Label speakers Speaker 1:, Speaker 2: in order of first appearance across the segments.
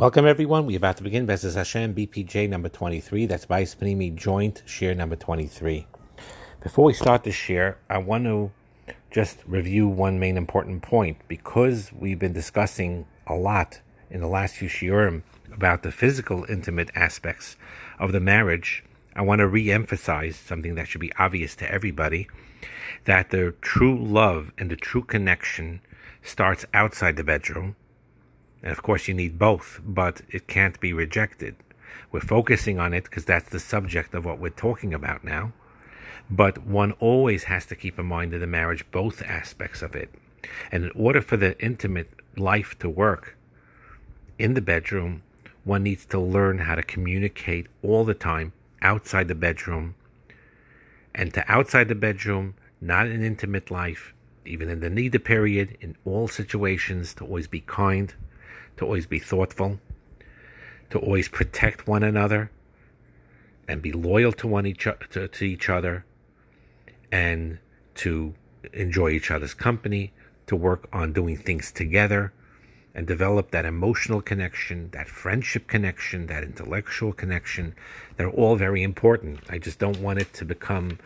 Speaker 1: Welcome, everyone. We're about to begin B'ezras Hashem BPJ number 23. That's Bais Panimi joint share number 23. Before we start the share, I want to just review one main important point because we've been discussing a lot in the last few shiurim about the physical, intimate aspects of the marriage. I want to re emphasize something that should be obvious to everybody that the true love and the true connection starts outside the bedroom and of course, you need both, but it can't be rejected. We're focusing on it because that's the subject of what we're talking about now. But one always has to keep in mind in the marriage both aspects of it. And in order for the intimate life to work in the bedroom, one needs to learn how to communicate all the time outside the bedroom. And to outside the bedroom, not an intimate life, even in the nida period, in all situations, to always be kind, to always be thoughtful, to always protect one another, and be loyal to one each to, to each other, and to enjoy each other's company, to work on doing things together, and develop that emotional connection, that friendship connection, that intellectual connection. They're all very important. I just don't want it to become,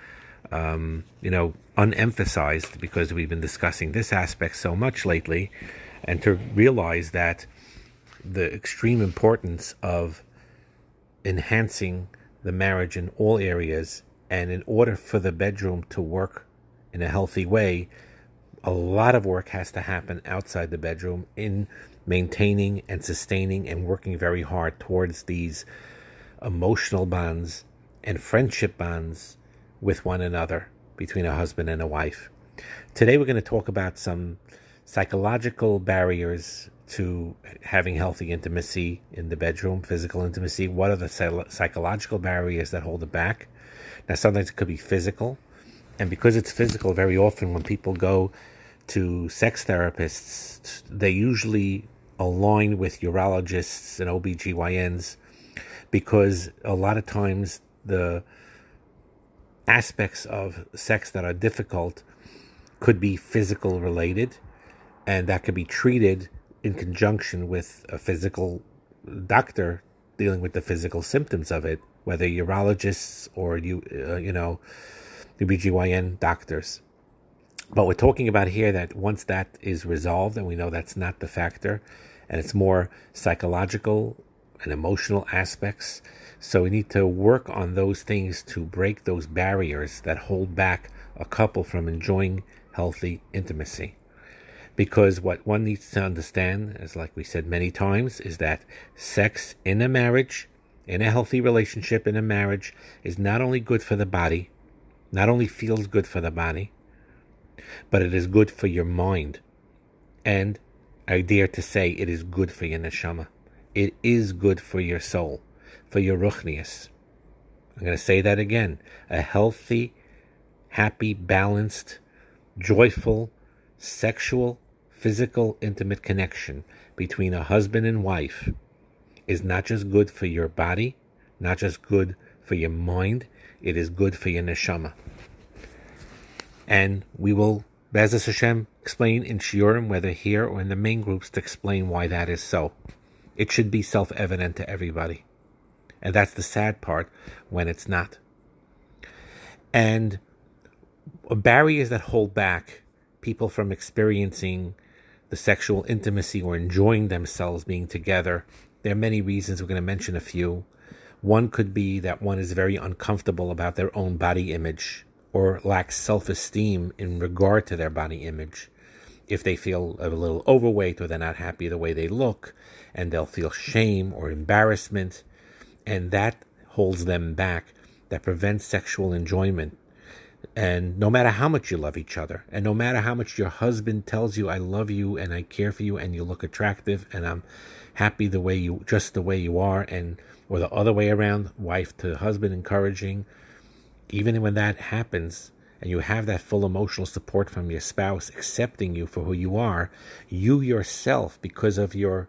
Speaker 1: um, you know, unemphasized because we've been discussing this aspect so much lately, and to realize that the extreme importance of enhancing the marriage in all areas. And in order for the bedroom to work in a healthy way, a lot of work has to happen outside the bedroom in maintaining and sustaining and working very hard towards these emotional bonds and friendship bonds with one another between a husband and a wife. Today, we're going to talk about some psychological barriers to having healthy intimacy in the bedroom, physical intimacy? What are the psychological barriers that hold it back? Now, sometimes it could be physical. And because it's physical, very often when people go to sex therapists, they usually align with urologists and OBGYNs because a lot of times the aspects of sex that are difficult could be physical related and that could be treated in conjunction with a physical doctor dealing with the physical symptoms of it, whether urologists or you uh, you know OBGYN doctors. But we're talking about here that once that is resolved, and we know that's not the factor, and it's more psychological and emotional aspects. So we need to work on those things to break those barriers that hold back a couple from enjoying healthy intimacy because what one needs to understand, as like we said many times, is that sex in a marriage, in a healthy relationship, in a marriage, is not only good for the body, not only feels good for the body, but it is good for your mind. And I dare to say it is good for your neshama. It is good for your soul, for your ruchnius. I'm going to say that again. A healthy, happy, balanced, joyful, sexual physical, intimate connection between a husband and wife is not just good for your body, not just good for your mind, it is good for your neshama. And we will, B'ezras Hashem, explain in Shiurim, whether here or in the main groups, to explain why that is so. It should be self evident to everybody. And that's the sad part when it's not. And barriers that hold back people from experiencing the sexual intimacy or enjoying themselves being together. There are many reasons. We're going to mention a few. One could be that one is very uncomfortable about their own body image or lacks self esteem in regard to their body image. If they feel a little overweight or they're not happy the way they look, and they'll feel shame or embarrassment, and that holds them back, that prevents sexual enjoyment and no matter how much you love each other, and no matter how much your husband tells you, I love you and I care for you and you look attractive and I'm happy the way you, just the way you are, and, or the other way around, wife to husband encouraging, even when that happens and you have that full emotional support from your spouse accepting you for who you are, you yourself, because of your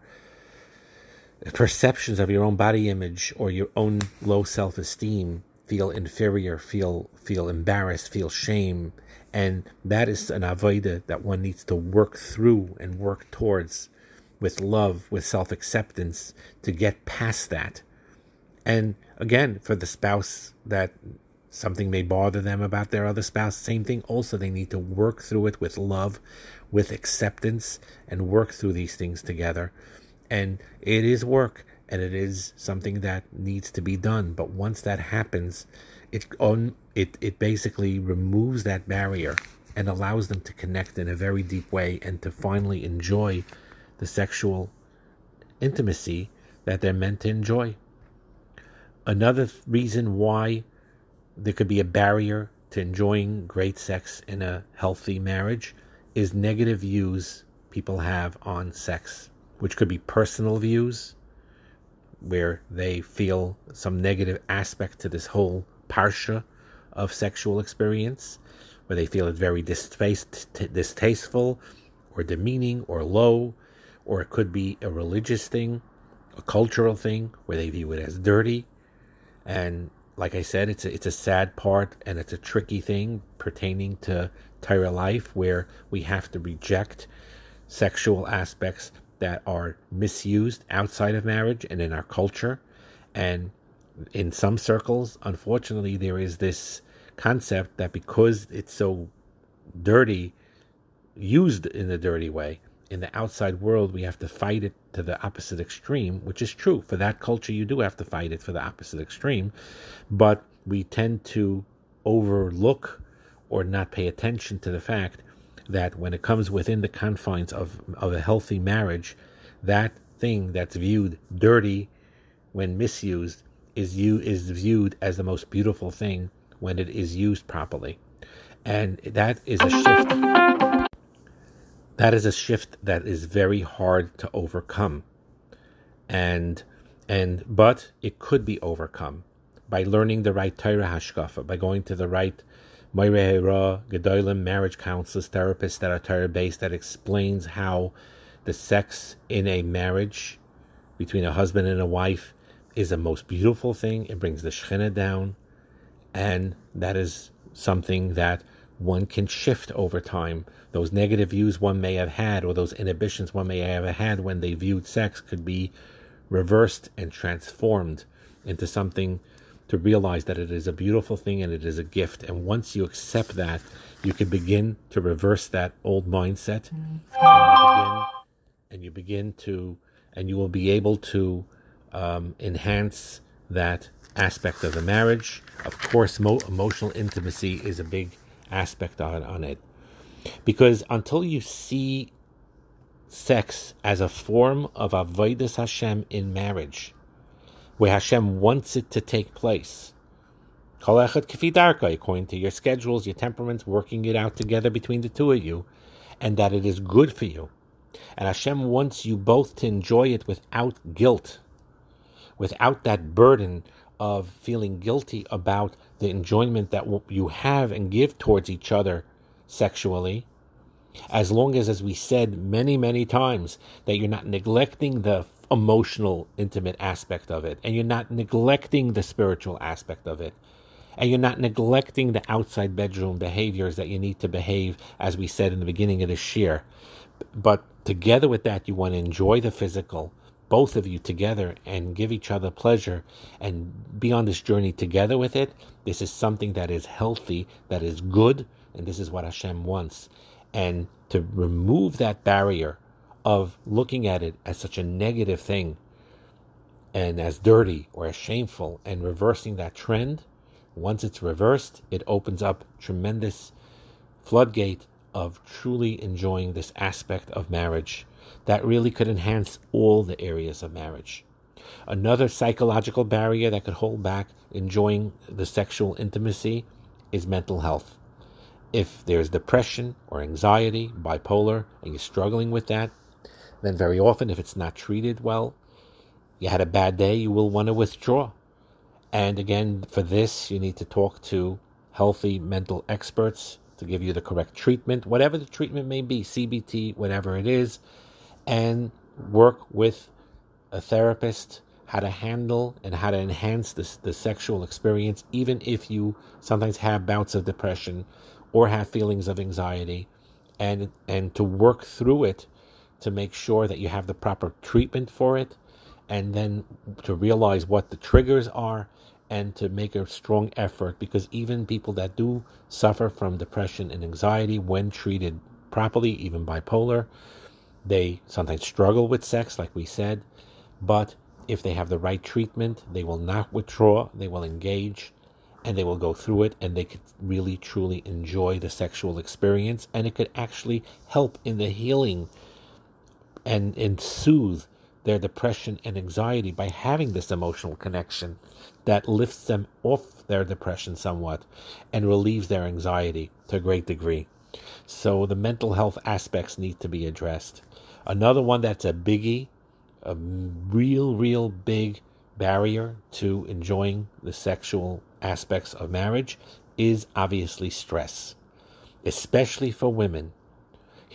Speaker 1: perceptions of your own body image or your own low self esteem, feel inferior, feel feel embarrassed, feel shame, and that is an avodah that one needs to work through and work towards with love, with self acceptance to get past that. And again, for the spouse that something may bother them about their other spouse, same thing. Also, they need to work through it with love, with acceptance, and work through these things together. And it is work and it is something that needs to be done. But once that happens, it on it it basically removes that barrier and allows them to connect in a very deep way and to finally enjoy the sexual intimacy that they're meant to enjoy. Another reason why there could be a barrier to enjoying great sex in a healthy marriage is negative views people have on sex, which could be personal views, where they feel some negative aspect to this whole parsha of sexual experience, where they feel it very distaste, distasteful or demeaning or low, or it could be a religious thing, a cultural thing, where they view it as dirty. And like I said, it's a, it's a sad part and it's a tricky thing pertaining to Torah life, where we have to reject sexual aspects that are misused outside of marriage and in our culture. And in some circles, unfortunately, there is this concept that because it's so dirty, used in a dirty way, in the outside world, we have to fight it to the opposite extreme, which is true. For that culture, you do have to fight it for the opposite extreme. But we tend to overlook or not pay attention to the fact that when it comes within the confines of, of a healthy marriage, that thing that's viewed dirty when misused is you is viewed as the most beautiful thing when it is used properly. And that is a shift. That is a shift that is very hard to overcome. And and but it could be overcome by learning the right Torah hashkafa, by going to the right Moirei Gedolim, marriage counselors, therapists that are Torah based that explains how the sex in a marriage between a husband and a wife is the most beautiful thing. It brings the Shekhinah down, and that is something that one can shift over time. Those negative views one may have had, or those inhibitions one may have had when they viewed sex, could be reversed and transformed into something to realize that it is a beautiful thing and it is a gift. And once you accept that, you can begin to reverse that old mindset and you begin, and you begin to, and you will be able to um, enhance that aspect of the marriage. Of course, mo- emotional intimacy is a big aspect on, on it. Because until you see sex as a form of avodas Hashem in marriage, where Hashem wants it to take place. Kol echad kefi darko, according to your schedules, your temperaments, working it out together between the two of you, and that it is good for you. And Hashem wants you both to enjoy it without guilt, without that burden of feeling guilty about the enjoyment that you have and give towards each other sexually. As long as, as we said many, many times, that you're not neglecting the emotional, intimate aspect of it, and you're not neglecting the spiritual aspect of it, and you're not neglecting the outside bedroom behaviors that you need to behave, as we said in the beginning of this year. But together with that, you want to enjoy the physical, both of you together, and give each other pleasure and be on this journey together with it. This is something that is healthy, that is good, and this is what Hashem wants. And to remove that barrier of looking at it as such a negative thing and as dirty or as shameful and reversing that trend, once it's reversed, it opens up tremendous floodgate of truly enjoying this aspect of marriage that really could enhance all the areas of marriage. Another psychological barrier that could hold back enjoying the sexual intimacy is mental health. If there's depression or anxiety, bipolar, and you're struggling with that, then very often, if it's not treated well, you had a bad day, you will want to withdraw. And again, for this, you need to talk to healthy mental experts to give you the correct treatment, whatever the treatment may be, CBT, whatever it is, and work with a therapist how to handle and how to enhance the sexual experience, even if you sometimes have bouts of depression or have feelings of anxiety, and and to work through it to make sure that you have the proper treatment for it, and then to realize what the triggers are and to make a strong effort because even people that do suffer from depression and anxiety when treated properly, even bipolar, they sometimes struggle with sex, like we said, but if they have the right treatment, they will not withdraw, they will engage, and they will go through it, and they could really truly enjoy the sexual experience, and it could actually help in the healing and, and soothe their depression and anxiety by having this emotional connection that lifts them off their depression somewhat and relieves their anxiety to a great degree. So the mental health aspects need to be addressed. Another one that's a biggie, a real, real big barrier to enjoying the sexual aspects of marriage is obviously stress, especially for women.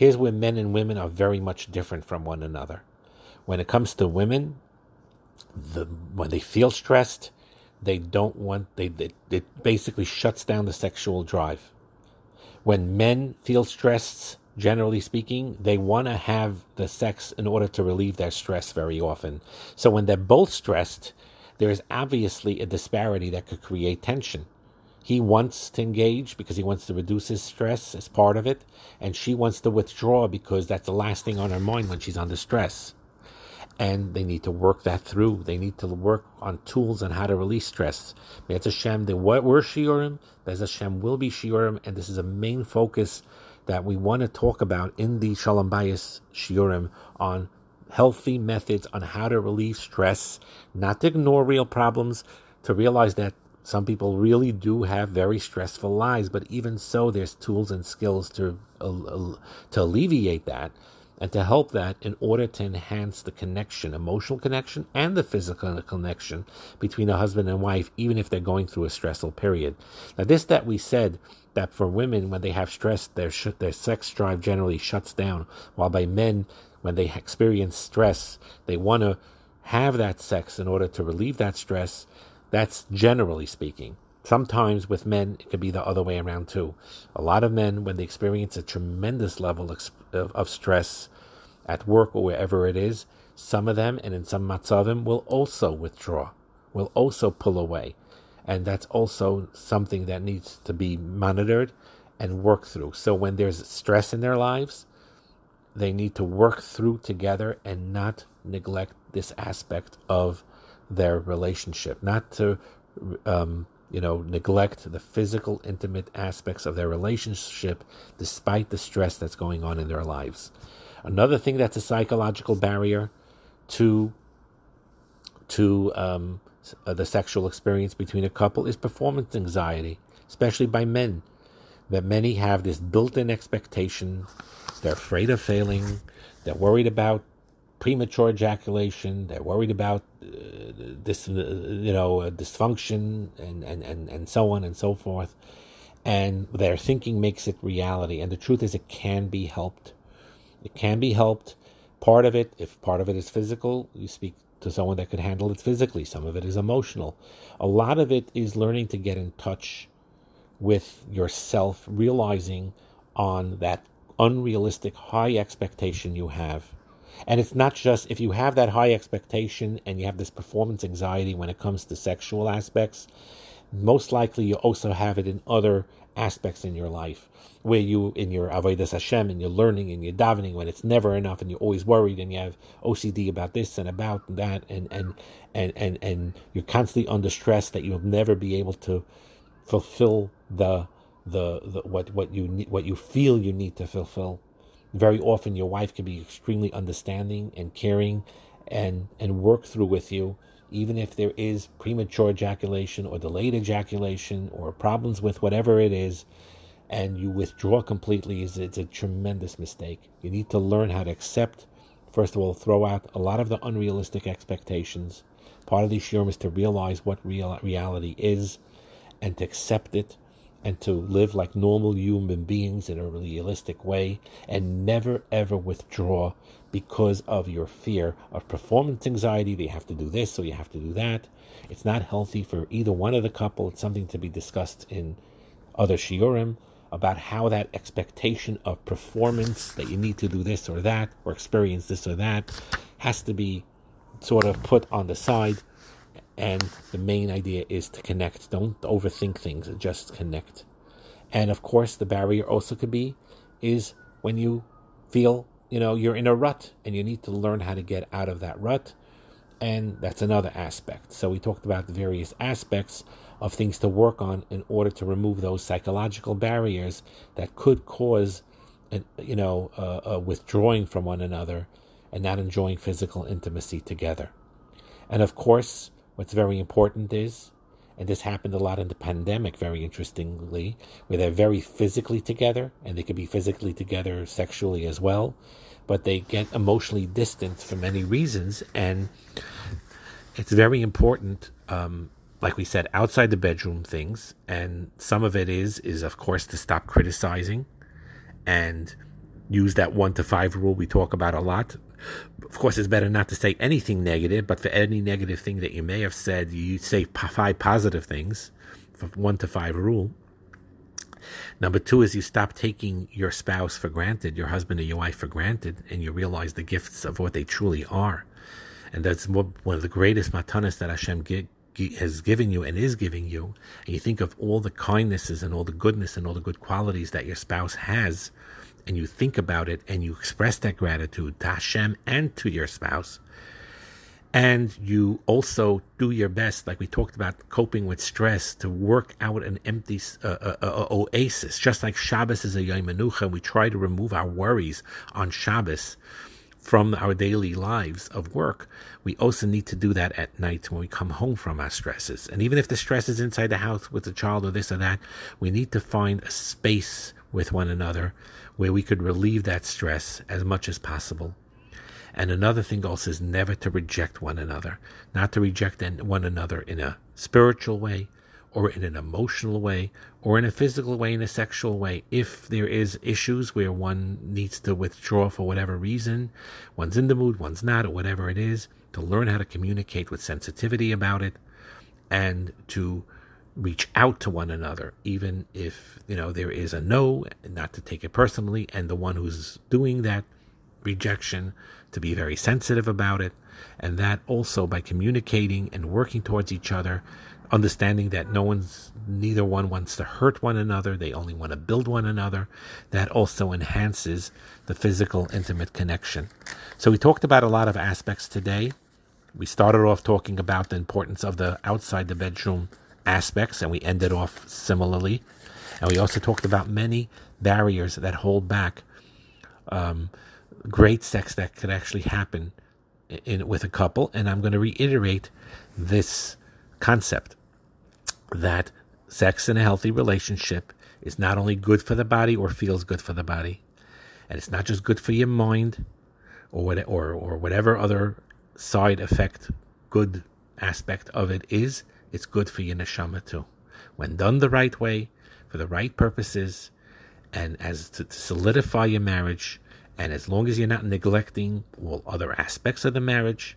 Speaker 1: Here's where men and women are very much different from one another. When it comes to women, the, when they feel stressed, they don't want they, they it basically shuts down the sexual drive. When men feel stressed generally speaking they want to have the sex in order to relieve their stress very often. So when they're both stressed there is obviously a disparity that could create tension he wants to engage because he wants to reduce his stress as part of it and she wants to withdraw because that's the last thing on her mind when she's under stress and they need to work that through. They need to work on tools on how to release stress. Be'ez Hashem, there were shiurim, Be'ez Hashem will be shiurim, and this is a main focus that we want to talk about in the Shalom Bayis shiurim on healthy methods on how to relieve stress, not to ignore real problems, to realize that some people really do have very stressful lives, but even so, there's tools and skills to uh, to alleviate that and to help that in order to enhance the connection, emotional connection, and the physical connection between a husband and wife, even if they're going through a stressful period. Now, this that we said that for women, when they have stress, their sh- their sex drive generally shuts down, while by men, when they experience stress, they want to have that sex in order to relieve that stress. That's generally speaking. Sometimes with men, it could be the other way around too. A lot of men, when they experience a tremendous level of, of stress at work or wherever it is, some of them, and in some matzavim, will also withdraw, will also pull away. And that's also something that needs to be monitored and worked through. So when there's stress in their lives, they need to work through together and not neglect this aspect of their relationship, not to um, you know, neglect the physical, intimate aspects of their relationship despite the stress that's going on in their lives. Another thing that's a psychological barrier to to um, uh, the sexual experience between a couple is performance anxiety, especially by men. That many have this built-in expectation. They're afraid of failing. They're worried about premature ejaculation. They're worried about uh, this, you know, dysfunction and, and, and, and so on and so forth. And their thinking makes it reality. And the truth is, it can be helped. It can be helped. Part of it, if part of it is physical, you speak to someone that could handle it physically. Some of it is emotional. A lot of it is learning to get in touch with yourself, realizing on that unrealistic high expectation you have and it's not just if you have that high expectation and you have this performance anxiety when it comes to sexual aspects, most likely you also have it in other aspects in your life where you in your avodas Hashem and you're learning and you're davening when it's never enough and you're always worried and you have OCD about this and about that and and and and, and you're constantly under stress that you'll never be able to fulfill the the, the what what you what you feel you need to fulfill very often, your wife can be extremely understanding and caring and, and work through with you, even if there is premature ejaculation or delayed ejaculation or problems with whatever it is, and you withdraw completely, it's a tremendous mistake. You need to learn how to accept, first of all, throw out a lot of the unrealistic expectations. Part of the shiurim is to realize what real reality is and to accept it and to live like normal human beings in a realistic way and never ever withdraw because of your fear of performance anxiety. They have to do this, so you have to do that. It's not healthy for either one of the couple. It's something to be discussed in other shiurim about how that expectation of performance that you need to do this or that or experience this or that has to be sort of put on the side. And the main idea is to connect. Don't overthink things, just connect. And of course, the barrier also could be is when you feel, you know, you're in a rut and you need to learn how to get out of that rut. And that's another aspect. So we talked about the various aspects of things to work on in order to remove those psychological barriers that could cause, an, you know, withdrawing from one another and not enjoying physical intimacy together. And of course, what's very important is, and this happened a lot in the pandemic, very interestingly, where they're very physically together, and they could be physically together sexually as well, but they get emotionally distant for many reasons, and it's very important um, like we said, outside the bedroom things, and some of it is is of course to stop criticizing and use that one to five rule we talk about a lot. Of course, it's better not to say anything negative, but for any negative thing that you may have said, you say five positive things. For one to five rule. Number two is you stop taking your spouse for granted, your husband or your wife for granted, and you realize the gifts of what they truly are. And that's one of the greatest matanas that Hashem has given you and is giving you, and you think of all the kindnesses and all the goodness and all the good qualities that your spouse has, and you think about it and you express that gratitude to Hashem and to your spouse, and you also do your best, like we talked about coping with stress, to work out an empty uh, uh, uh, oasis, just like Shabbos is a Yom Menucha, we try to remove our worries on Shabbos from our daily lives of work, we also need to do that at night when we come home from our stresses. And even if the stress is inside the house with the child or this or that, we need to find a space with one another where we could relieve that stress as much as possible. And another thing also is never to reject one another, not to reject one another in a spiritual way, or in an emotional way or in a physical way in a sexual way if there is issues where one needs to withdraw for whatever reason one's in the mood one's not or whatever it is to learn how to communicate with sensitivity about it and to reach out to one another even if you know there is a no not to take it personally and the one who's doing that rejection to be very sensitive about it. And that also by communicating and working towards each other understanding that no one's neither one wants to hurt one another they only want to build one another that also enhances the physical intimate connection. So we talked about a lot of aspects today. We started off talking about the importance of the outside the bedroom aspects and we ended off similarly. And we also talked about many barriers that hold back um, great sex that could actually happen in, in with a couple. And i'm going to reiterate this concept that sex in a healthy relationship is not only good for the body or feels good for the body, and it's not just good for your mind or what, or or whatever other side effect good aspect of it is, it's good for your neshama too. When done the right way, for the right purposes, and as to, to solidify your marriage, and as long as you're not neglecting all other aspects of the marriage,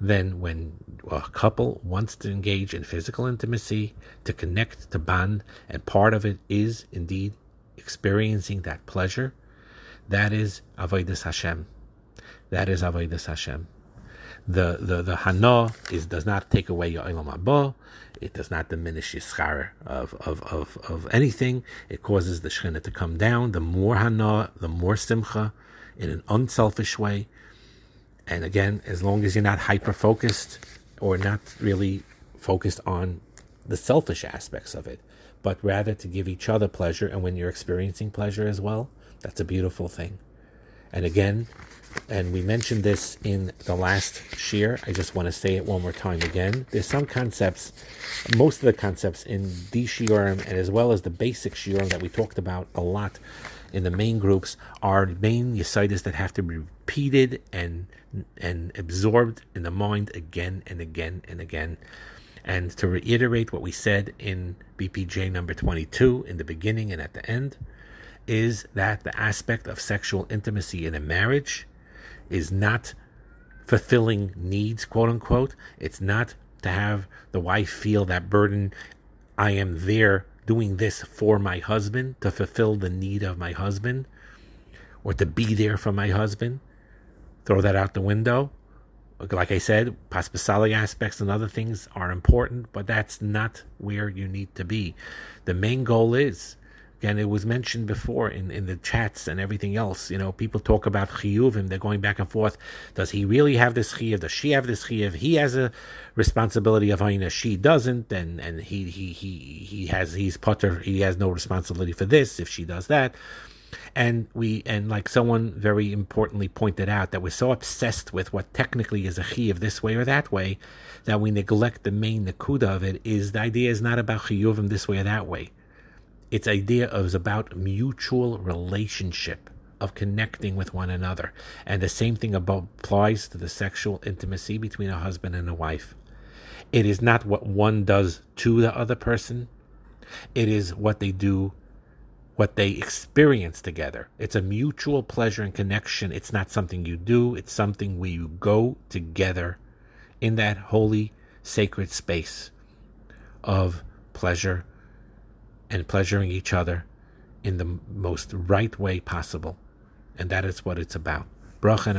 Speaker 1: then, when a couple wants to engage in physical intimacy, to connect, to bond, and part of it is indeed experiencing that pleasure, that is avodas Hashem. That is avodas Hashem. The the the hana is does not take away your olam haba. It does not diminish your schar of, of, of, of anything. It causes the shechina to come down. The more hana, the more simcha, in an unselfish way. And again, as long as you're not hyper focused or not really focused on the selfish aspects of it, but rather to give each other pleasure. And when you're experiencing pleasure as well, that's a beautiful thing. And again, and we mentioned this in the last shiur. I just want to say it one more time again. There's some concepts, most of the concepts in these shiurim, and as well as the basic shiurim that we talked about a lot in the main groups are main yesaitis that have to be repeated and and absorbed in the mind again and again and again. And to reiterate what we said in BPJ number 22 in the beginning and at the end, is that the aspect of sexual intimacy in a marriage is not fulfilling needs, quote unquote. It's not to have the wife feel that burden. I am there doing this for my husband to fulfill the need of my husband or to be there for my husband. Throw that out the window. Like I said, paspasali aspects and other things are important, but that's not where you need to be. The main goal is Again, it was mentioned before in, in the chats and everything else. You know, people talk about chiyuvim. They're going back and forth. Does he really have this chiyuv? Does she have this chiyuv? He has a responsibility of Haina. She doesn't. And, and he, he, he, he has, he's patur. He has no responsibility for this if she does that. And we, and like someone very importantly pointed out that we're so obsessed with what technically is a chiyuv this way or that way that we neglect the main nekudah of it is the idea is not about chiyuvim this way or that way its idea is about mutual relationship of connecting with one another. And the same thing about applies to the sexual intimacy between a husband and a wife. It is not what one does to the other person, it is what they do, what they experience together. It's a mutual pleasure and connection. It's not something you do, it's something where you go together in that holy, sacred space of pleasure and pleasuring each other in the most right way possible. And that is what it's about. Bracha and